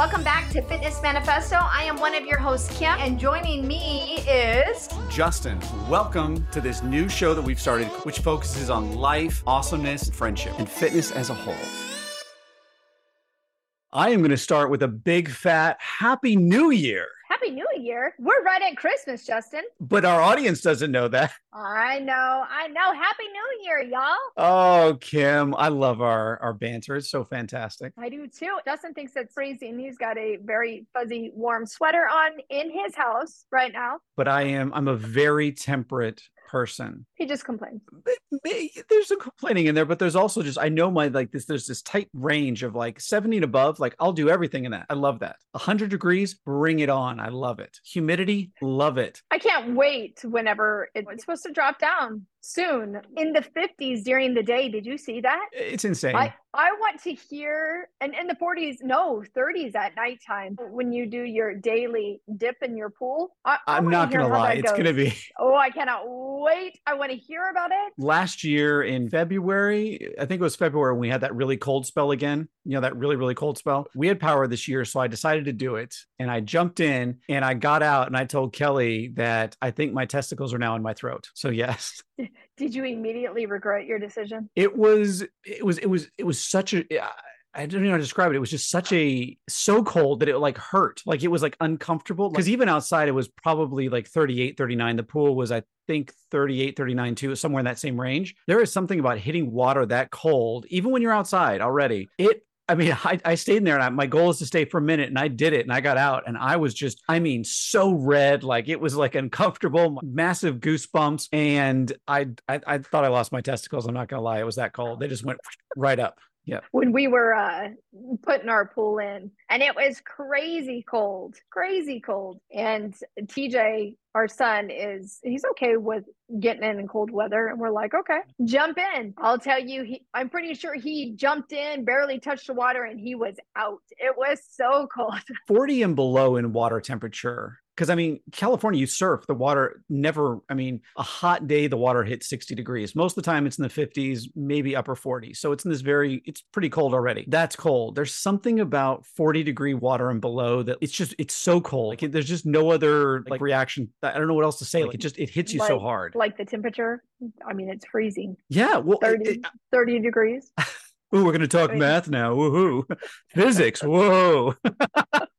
Welcome back to Fitness Manifesto. I am one of your hosts, Kim, and joining me is Justin. Welcome to this new show that we've started, which focuses on life, awesomeness, friendship, and fitness as a whole. I am going to start with a big fat Happy New Year. Happy New Year. We're right at Christmas, Justin. But our audience doesn't know that. I know. I know. Happy New Year, y'all. Oh, Kim, I love our our banter. It's so fantastic. I do too. Justin thinks it's freezing. He's got a very fuzzy, warm sweater on in his house right now. But I am I'm a very temperate person. He just complains. There's some complaining in there, but there's also just I know my like this. There's this tight range of like 70 and above. Like I'll do everything in that. I love that. 100 degrees, bring it on. I love it. Humidity, love it. I can't wait whenever it's supposed to drop down soon in the 50s during the day. Did you see that? It's insane. I, I want to hear, and in the 40s, no, 30s at nighttime when you do your daily dip in your pool. I, am not to lie. It's to be. Oh, I cannot wait. I want to hear about it. Last year in February, I think it was February when we had that really cold spell again, you know, that really, really cold spell. We had power this year. So I decided to do it and I jumped in and I got out and I told Kelly that I think my testicles are now in my throat. So, yes. Did you immediately regret your decision? It was, it was, it was, it was such a, I don't know how to describe it. It was just such a so cold that it like hurt. Like it was like uncomfortable. Because even outside, it was probably like 38, 39. The pool was, I think, 38, 39 too, somewhere in that same range. There is something about hitting water that cold, even when you're outside already. It I mean, I, I stayed in there and I, my goal is to stay for a minute and I did it and I got out and I was just, I mean, so red. Like it was like uncomfortable, massive goosebumps. And I, I, I thought I lost my testicles. I'm not going to lie. It was that cold. They just went right up. Yeah. When we were uh, putting our pool in, and it was crazy cold, crazy cold. And TJ, our son, is he's okay with getting in in cold weather, and we're like, okay, jump in. I'll tell you, he, I'm pretty sure he jumped in, barely touched the water, and he was out. It was so cold. 40 and below in water temperature because I mean, California, you surf, the water never, I mean, a hot day, the water hits 60 degrees. Most of the time it's in the 50s, maybe upper 40s. So it's in this very, it's pretty cold already. That's cold. There's something about 40 degree water and below that it's just, it's so cold. Like there's just no other like reaction. I don't know what else to say. Like it just, it hits you like, so hard. Like the temperature. I mean, it's freezing. Yeah. Well, 30, it, uh 30 degrees. Ooh, we're going to talk I mean, math now. Woohoo. Physics. Whoa.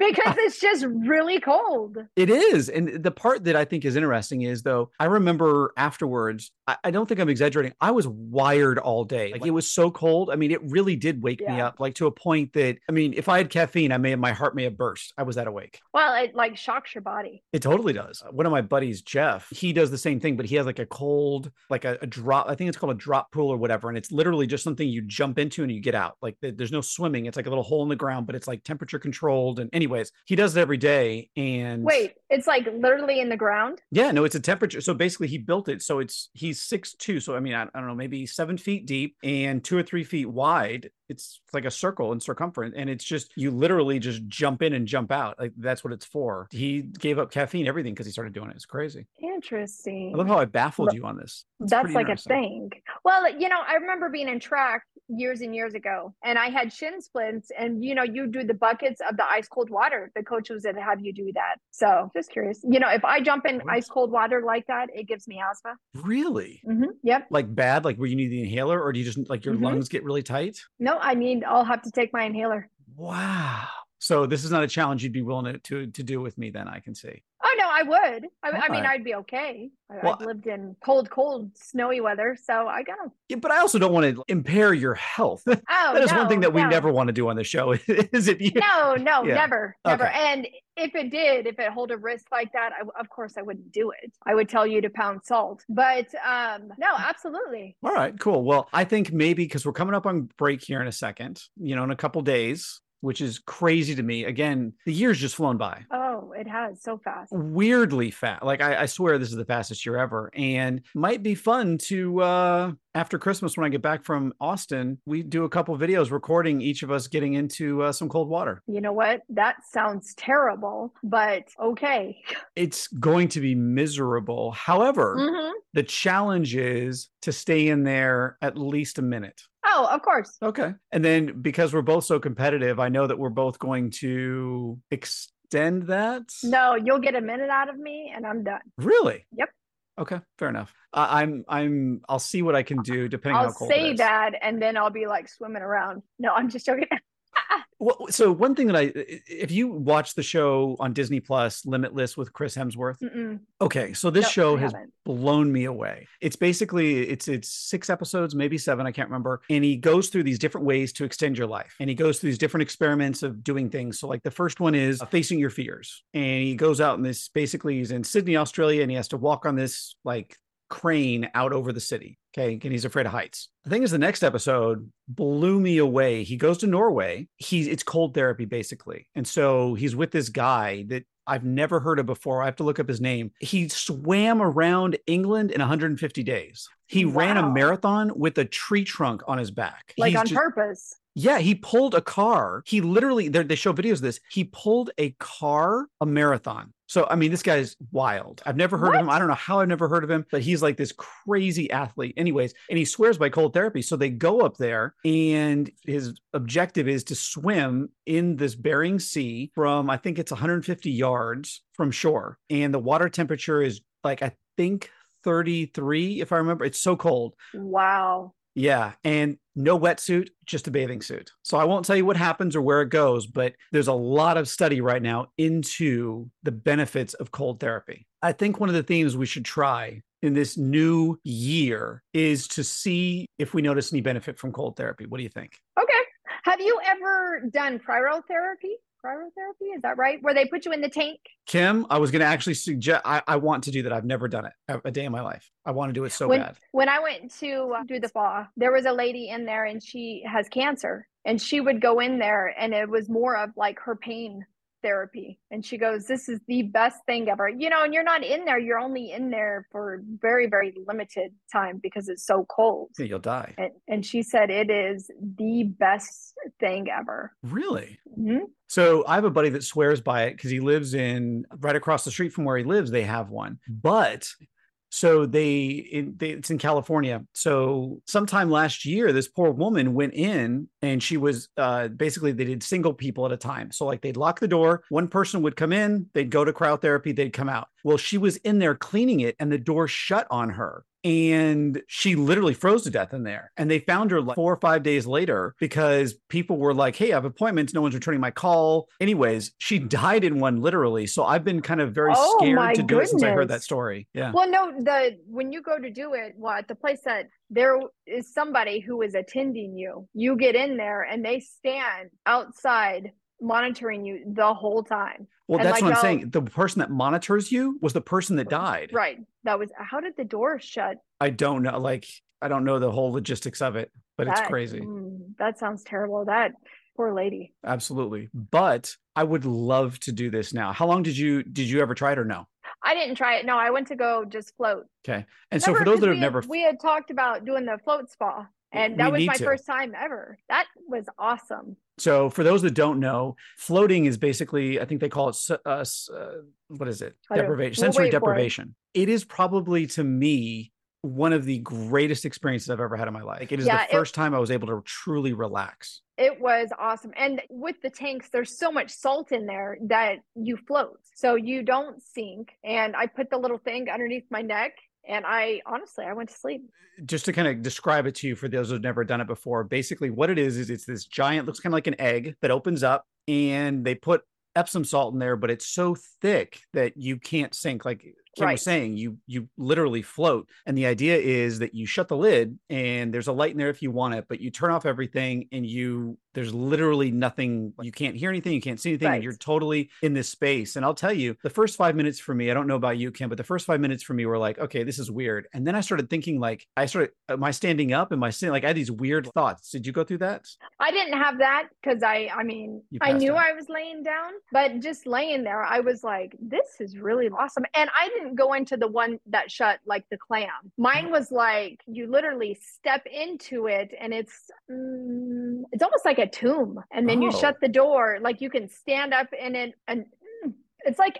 because it's just really cold. It is. And the part that I think is interesting is though, I remember afterwards, I, I don't think I'm exaggerating. I was wired all day. Like it was so cold. I mean, it really did wake yeah. me up, like to a point that I mean, if I had caffeine, I may my heart may have burst. I was that awake. Well, it like shocks your body. It totally does. One of my buddies, Jeff, he does the same thing, but he has like a cold, like a, a drop. I think it's called a drop pool or whatever. And it's literally just something you jump into and you get out. Like there's no swimming. It's like a little hole in the ground, but it's like temperature controlled. And anyways, he does it every day. And wait, it's like literally in the ground. Yeah, no, it's a temperature. So basically, he built it. So it's he's six two. So I mean, I, I don't know, maybe seven feet deep and two or three feet wide. It's like a circle in circumference, and it's just you literally just jump in and jump out. Like that's what it's for. He gave up caffeine, everything, because he started doing it. It's crazy. Interesting. I love how I baffled you on this. It's that's like a thing. Well, you know, I remember being in track years and years ago, and I had shin splints, and you know, you do the buckets of the ice cold water. The coach was to have you do that. So just curious. You know, if I jump in ice cold water like that, it gives me asthma. Really? Mm-hmm. Yep. Like bad, like where you need the inhaler, or do you just like your mm-hmm. lungs get really tight? No, I need. I'll have to take my inhaler. Wow. So this is not a challenge you'd be willing to to, to do with me. Then I can see. Oh no, I would. I, I mean, I'd be okay. I, well, I've lived in cold, cold, snowy weather, so I got to. Yeah, but I also don't want to impair your health. Oh, that is no, one thing that we no. never want to do on the show. Is it? You? No, no, Yeah. never, never. Okay. And if it did, if it hold a risk like that, I, of course I wouldn't do it. I would tell you to pound salt. But um, no, absolutely. All right, cool. Well, I think maybe because we're coming up on break here in a second, you know, in a couple days, which is crazy to me. Again, the year's just flown by. Oh, it has so fast. weirdly fast. Like I, I swear this is the fastest year ever, and might be fun to uh after Christmas when I get back from Austin, we do a couple videos recording each of us getting into uh, some cold water. You know what? That sounds terrible, but okay. It's going to be miserable. However, Mhm. the challenge is to stay in there at least a minute. Oh, of course. Okay. And then because we're both so competitive, I know that we're both going to extend that. No, you'll get a minute out of me and I'm done. Really? Yep. Okay, fair enough. Uh, I'm I'm I'll see what I can do depending on I'll how cold say it is. that and then I'll be like swimming around. No, I'm just joking. Well, so one thing that I if you watch the show on Disney Plus Limitless with Chris Hemsworth. Mm-mm. Okay, so this No, show has blown me away. It's basically it's it's six episodes, maybe seven, I can't remember. And he goes through these different ways to extend your life. And he goes through these different experiments of doing things. So like the first one is facing your fears. And he goes out in this basically he's in Sydney, Australia, and he has to walk on this like crane out over the city. Okay. And he's afraid of heights. The thing is, the next episode blew me away. He goes to Norway. He's it's cold therapy, basically. And so he's with this guy that I've never heard of before. I have to look up his name. He swam around England in 150 days. He ran a marathon with a tree trunk on his back. Like He's on just- purpose. Yeah, he pulled a car. He literally, they show videos of this. He pulled a car, a marathon. So, I mean, this guy's wild. I've never heard of him. I don't know how I've never heard of him, but he's like this crazy athlete, anyways. And he swears by cold therapy. So they go up there, and his objective is to swim in this Bering Sea from, I think it's 150 yards from shore. And the water temperature is like, I think 33, if I remember. It's so cold. Wow. Yeah, and no wetsuit, just a bathing suit. So I won't tell you what happens or where it goes, but there's a lot of study right now into the benefits of cold therapy. I think one of the themes we should try in this new year is to see if we notice any benefit from cold therapy. What do you think? Okay. Have you ever done cryotherapy? Cryotherapy, is that right? Where they put you in the tank? Kim, I was going to actually suggest, I, I want to do that. I've never done it a, day in my life. I want to do it so when, bad. When I went to uh, do the spa, there was a lady in there and she has cancer. And she would go in there and it was more of like her pain therapy. And she goes, This is the best thing ever. You know, and you're not in there, you're only in there for very, very limited time because it's so cold. Yeah, You'll die. And, and she said it is the best thing ever. Really? Mhm. So I have a buddy that swears by it because he lives in right across the street from where he lives. They have one, but so they, in, they it's in California. So sometime last year, this poor woman went in and she was uh, basically they did single people at a time. So like they'd lock the door, one person would come in, they'd go to cryotherapy, they'd come out. Well, she was in there cleaning it, and the door shut on her and she literally froze to death in there. And they found her like four or five days later because people were like, Hey, I have appointments. No one's returning my call. Anyways, she mm. died in one literally. So I've been kind of very Oh, scared to do it since I heard that story. Yeah. Well, no, the when you go to do it, what the place that there is somebody who is attending you. You get in there and they stand outside monitoring you the whole time. Well, and that's like what I'm saying. The person that monitors you was the person that died. Right. That was how did the door shut? I don't know. Like, I don't know the whole logistics of it, but it's crazy. mm, that sounds terrible. That poor lady. Absolutely. But I would love to do this now. How long did you did you ever try it or no? I didn't try it. No, I went to go just float. Okay. And so for those that have we never we had talked about doing the float spa, and that We was my to. first time ever. That was awesome. So for those that don't know, floating is basically, I think they call it, uh, uh, what is it? Deprivation, we'll sensory for it. deprivation. It is probably to me one of the greatest experiences I've ever had in my life. Like, it is Yeah, the it- first time I was able to truly relax. It was awesome. And with the tanks, there's so much salt in there that you float. So you don't sink. And I put the little thing underneath my neck. And I honestly, I went to sleep. Just to kind of describe it to you for those who've never done it before, basically what it is is it's this giant, looks kind of like an egg that opens up, and they put Epsom salt in there, but it's so thick that you can't sink. Like Kim Right. was saying, you you literally float. And the idea is that you shut the lid and there's a light in there if you want it, but you turn off everything and you there's literally nothing. You can't hear anything, you can't see anything, Right. and you're totally in this space. And I'll tell you, the first five minutes for me, I don't know about you, Kim, but the first five minutes for me were like, okay, this is weird. And then I started thinking, like, I started, am I standing up? Am I sitting? Like, I had these weird thoughts. Did you go through that? I didn't have that because I, I mean, I knew out. I was laying down, but just laying there, I was like, this is really awesome. And I didn't go into the one that shut like the clam. Mine was like, you literally step into it and it's, mm, it's almost like a tomb. And then you Oh. shut the door, like you can stand up in it and it's like,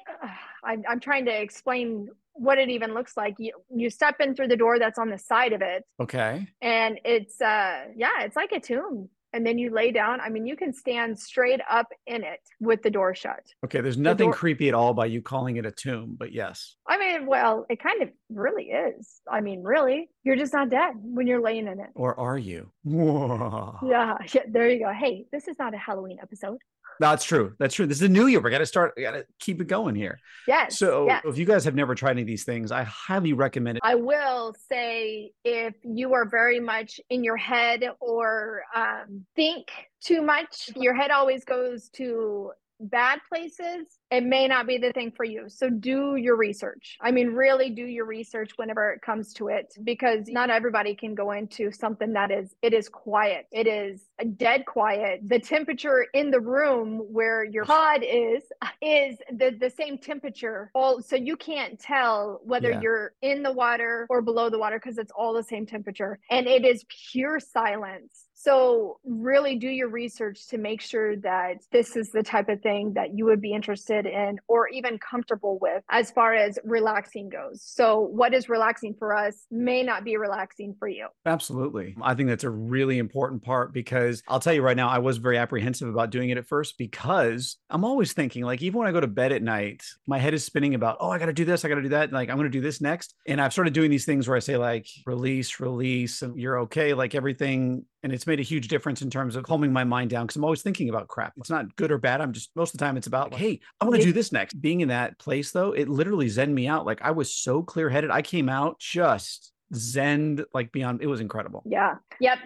I'm, I'm trying to explain what it even looks like. You you step in through the door that's on the side of it, Okay. and it's uh yeah, it's like a tomb. And then you lay down. I mean, you can stand straight up in it with the door shut. Okay. There's nothing door- creepy at all by you calling it a tomb, but yes. I mean, well, it kind of really is. I mean, really, you're just not dead when you're laying in it. Or are you? Whoa. Yeah, yeah, there you go. Hey, this is not a Halloween episode. That's true. That's true. This is a new year. We got to start. We got to keep it going here. Yes. So, yes. if you guys have never tried any of these things, I highly recommend it. I will say if you are very much in your head or um, think too much, your head always goes to bad places, it may not be the thing for you. So do your research. I mean, really do your research whenever it comes to it because not everybody can go into something that is it is quiet. It is dead quiet. The temperature in the room where your pod is is the the same temperature. All so you can't tell whether Yeah. you're in the water or below the water because it's all the same temperature and it is pure silence. So, really do your research to make sure that this is the type of thing that you would be interested in or even comfortable with as far as relaxing goes. So, what is relaxing for us may not be relaxing for you. Absolutely. I think that's a really important part because I'll tell you right now, I was very apprehensive about doing it at first because I'm always thinking, like, even when I go to bed at night, my head is spinning about, oh, I got to do this, I got to do that. Like, I'm going to do this next. And I've started doing these things where I say, like, release, release, and you're okay, like everything. And it's made a huge difference in terms of calming my mind down because I'm always thinking about crap. It's not good or bad. I'm just most of the time it's about, like, hey, I want to do this next. Being in that place, though, it literally zen me out. Like, I was so clear headed. I came out just zen like beyond it was incredible Yeah. Yep.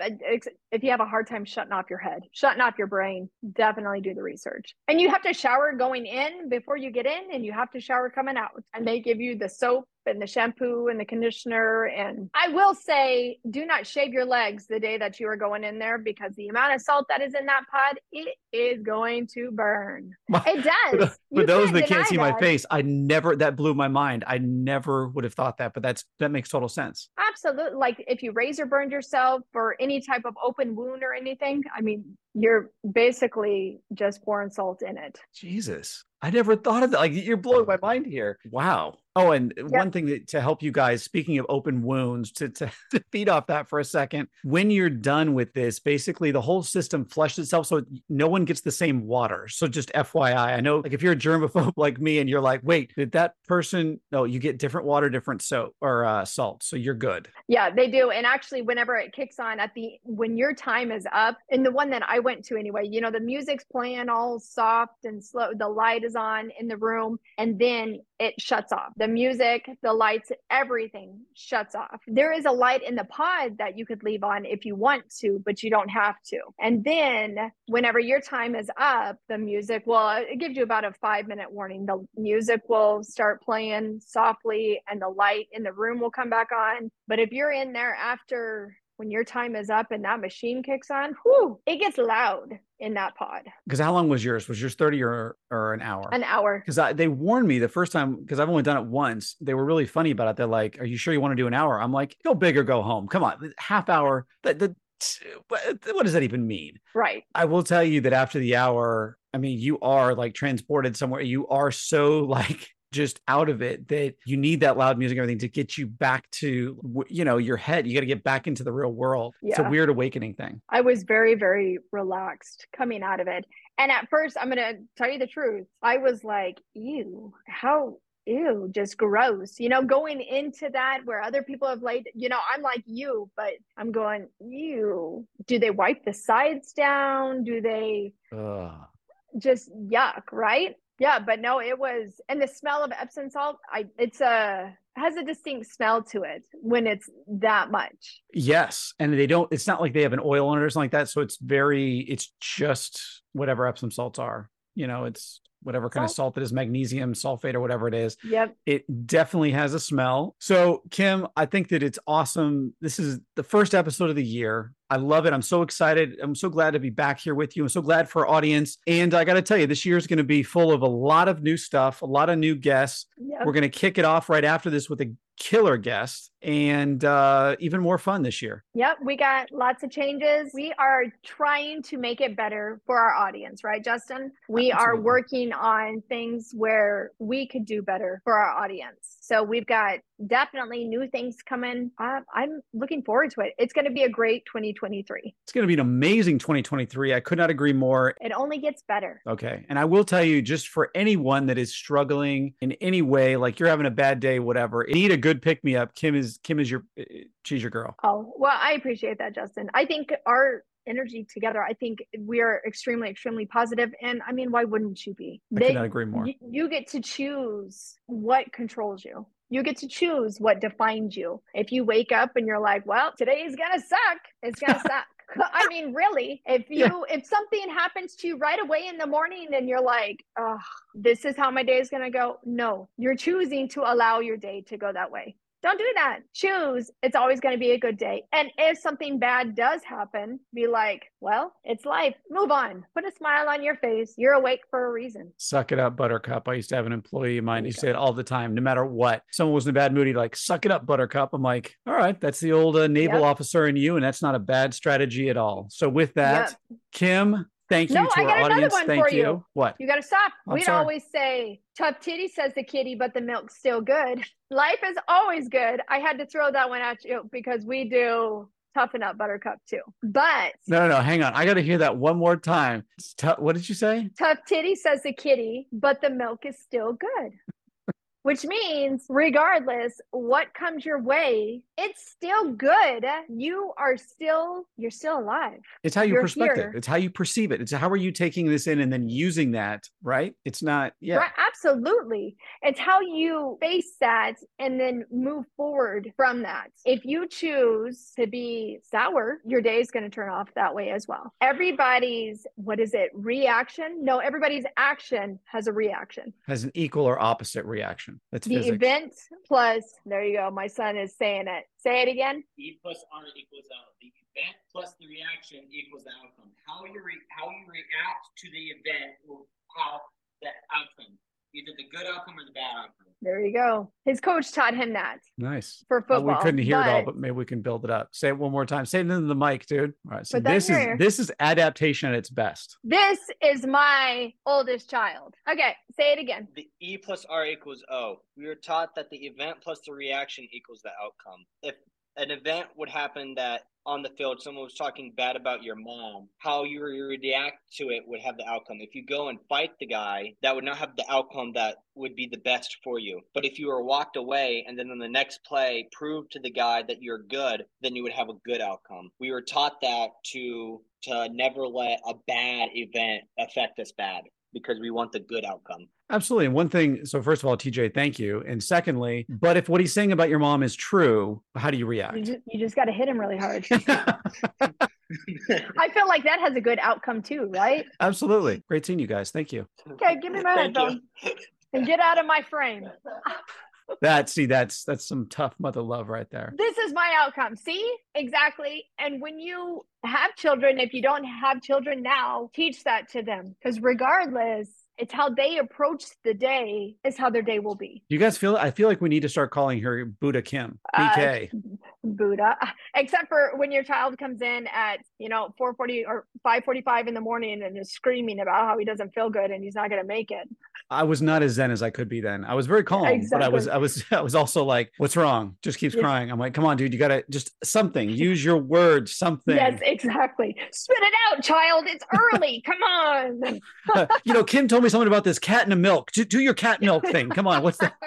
If you have a hard time shutting off your head, shutting off your brain, definitely do the research. And you have to shower going in before you get in, and you have to shower coming out. And they give you the soap and the shampoo and the conditioner. And I will say, do not shave your legs the day that you are going in there because the amount of salt that is in that pod, it is going to burn. It does. You for those that can't see my face i never that blew my mind i never would have thought that but that's that makes total sense Absolutely. Like if you razor burned yourself or any type of open wound or anything, I mean, you're basically just pouring salt in it. jesus. I never thought of that. Like you're blowing my mind here. Wow oh and one thing that, to help you guys speaking of open wounds to, to to feed off that for a second when you're done with this basically the whole system flushes itself so no one gets the same water so just fyi i know like if you're a germaphobe like me and you're like wait did that person no you get different water different soap or uh, salt so you're good Yeah, they do. And actually, whenever it kicks on at the when your time is up, and the one that I went to anyway, you know, the music's playing all soft and slow. The light is on in the room, and then it shuts off. The music, the lights, everything shuts off. There is a light in the pod that you could leave on if you want to, but you don't have to. And then whenever your time is up, the music well, it gives you about a five minute warning. The music will start playing softly and the light in the room will come back on. But if you're in there after when your time is up and that machine kicks on, whoo, it gets loud in that pod. because how long was yours was yours 30 or or an hour An hour. because they warned me the first time because I've only done it once. They were really funny about it. They're like, "Are you sure you want to do an hour?" I'm like, "Go big or go home. Come on, half hour. The what, what does that even mean?" Right. I will tell you that after the hour, I mean, you are like transported somewhere. You are so like just out of it that you need that loud music and everything to get you back to you know your head. You got to get back into the real world. It's a weird awakening thing. I was very, very relaxed coming out of it. And at first, I'm going to tell you the truth. I was like, ew, how, ew, just gross. You know, going into that where other people have laid, you know, I'm like you, but I'm going, ew. Do they wipe the sides down? Do they Ugh. just yuck, right? Yeah, but no, it was, and the smell of Epsom salt, I, it's a, has a distinct smell to it when it's that much. Yes, and they don't. It's not like they have an oil on it or something like that. So it's very. It's just whatever Epsom salts are. You know, it's whatever kind of Salt. salt it is, magnesium sulfate or whatever it is. Yep. It definitely has a smell. So Kim, I think that it's awesome. This is the first episode of the year. I love it. I'm so excited. I'm so glad to be back here with you. I'm so glad for our audience. And I got to tell you, this year is going to be full of a lot of new stuff, a lot of new guests. Yep. We're going to kick it off right after this with a killer guest and uh, even more fun this year. Yep, we got lots of changes. We are trying to make it better for our audience, right, Justin? We Absolutely. are working on things where we could do better for our audience. So we've got definitely new things coming. Uh, I'm looking forward to it. It's going to be a great 2023. It's going to be an amazing 2023. I could not agree more. It only gets better. Okay. And I will tell you, just for anyone that is struggling in any way, like you're having a bad day, whatever, need a good pick me up. Kim is Kim is your she's your girl. Oh well, I appreciate that, Justin. I think our energy together. I think we are extremely, extremely positive. And I mean, why wouldn't you be? I they, cannot agree more. You, you get to choose what controls you. You get to choose what defines you. If you wake up and you're like, well, today's gonna suck, it's gonna suck. I mean, really, if you yeah. if something happens to you right away in the morning and you're like, oh, this is how my day is gonna go, no, you're choosing to allow your day to go that way. Don't do that. Choose. It's always going to be a good day. And if something bad does happen, be like, well, it's life. Move on. Put a smile on your face. You're awake for a reason. Suck it up, Buttercup. I used to have an employee of mine. He said it all the time, no matter what. Someone was in a bad mood, he'd like, suck it up, Buttercup. I'm like, all right, that's the old uh, naval yep. officer in you. And that's not a bad strategy at all. So with that, yep. Kim, Thank you no, to I got our audience. One Thank for you. you. What? You got to stop. I'm We'd sorry. always say, tough titty says the kitty, but the milk's still good. Life is always good. I had to throw that one at you because we do toughen up buttercup too. But no, no, no, hang on. I got to hear that one more time. T- what did you say? Tough titty says the kitty, but the milk is still good which means regardless what comes your way it's still good. You are still you're still alive. It's how you perspective it's how you perceive it. It's how are you taking this in and then using that right? It's not yeah. Right, absolutely. It's how you face that and then move forward from that. If you choose to be sour your day is going to turn off that way as well. Everybody's what is it reaction? No everybody's action has a reaction. Has an equal or opposite reaction. That's the physics. event plus there you go. My son is saying it. Say it again. E plus R equals L. The event plus the reaction equals the outcome. How you re- how you react to the event will how the outcome either the good outcome or the bad outcome. There you go. His coach taught him that. Nice. For football. we couldn't hear but... it all, but maybe we can build it up. Say it one more time. Say it into the mic, dude. All right. So this is this is adaptation at its best. This is my oldest child. Okay, say it again. The E plus R equals O. We were taught that the event plus the reaction equals the outcome. If an event would happen that on the field someone was talking bad about your mom, how you react to it would have the outcome. If you go and fight the guy, that would not have the outcome that would be the best for you. But if you were walked away and then on the next play prove to the guy that you're good, then you would have a good outcome. We were taught that to to never let a bad event affect us bad because we want the good outcome. Absolutely. And one thing, so first of all, TJ, thank you. And secondly, mm-hmm. but if what he's saying about your mom is true, how do you react? You just, you just got to hit him really hard. I feel like that has a good outcome too, right? Absolutely. Great seeing you guys. Thank you. Okay, give me my headphones and get out of my frame. that see that's that's some tough mother love right there this is my outcome see exactly and when you have children if you don't have children now teach that to them because regardless it's how they approach the day is how their day will be. You guys feel I feel like we need to start calling her Buddha Kim. BK. Uh, Buddha. Except for when your child comes in at, you know, 440 or 545 in the morning and is screaming about how he doesn't feel good and he's not gonna make it. I was not as zen as I could be then. I was very calm, exactly. but I was I was I was also like, what's wrong? Just keeps yeah. crying. I'm like, come on, dude, you gotta just something. Use your words, something. Yes, exactly. Spit it out, child. It's early. come on. uh, you know, Kim told me something about this cat and the milk. Do, do your cat milk thing. Come on. What's that?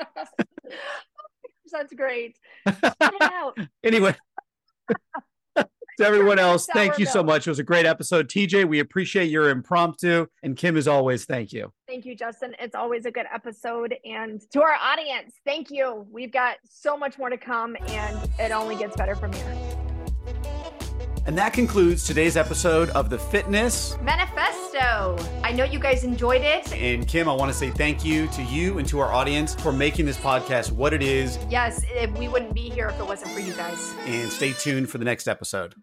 That's great. Spit it out. anyway to everyone else, thank you so much. It was a great episode. TJ, we appreciate your impromptu. And Kim, as always, thank you. Thank you, Justin. It's always a good episode. And to our audience, thank you. We've got so much more to come, and it only gets better from here. And that concludes today's episode of the Fitness Manifesto. I know you guys enjoyed it. And Kim, I want to say thank you to you and to our audience for making this podcast what it is. Yes, we wouldn't be here if it wasn't for you guys. And stay tuned for the next episode.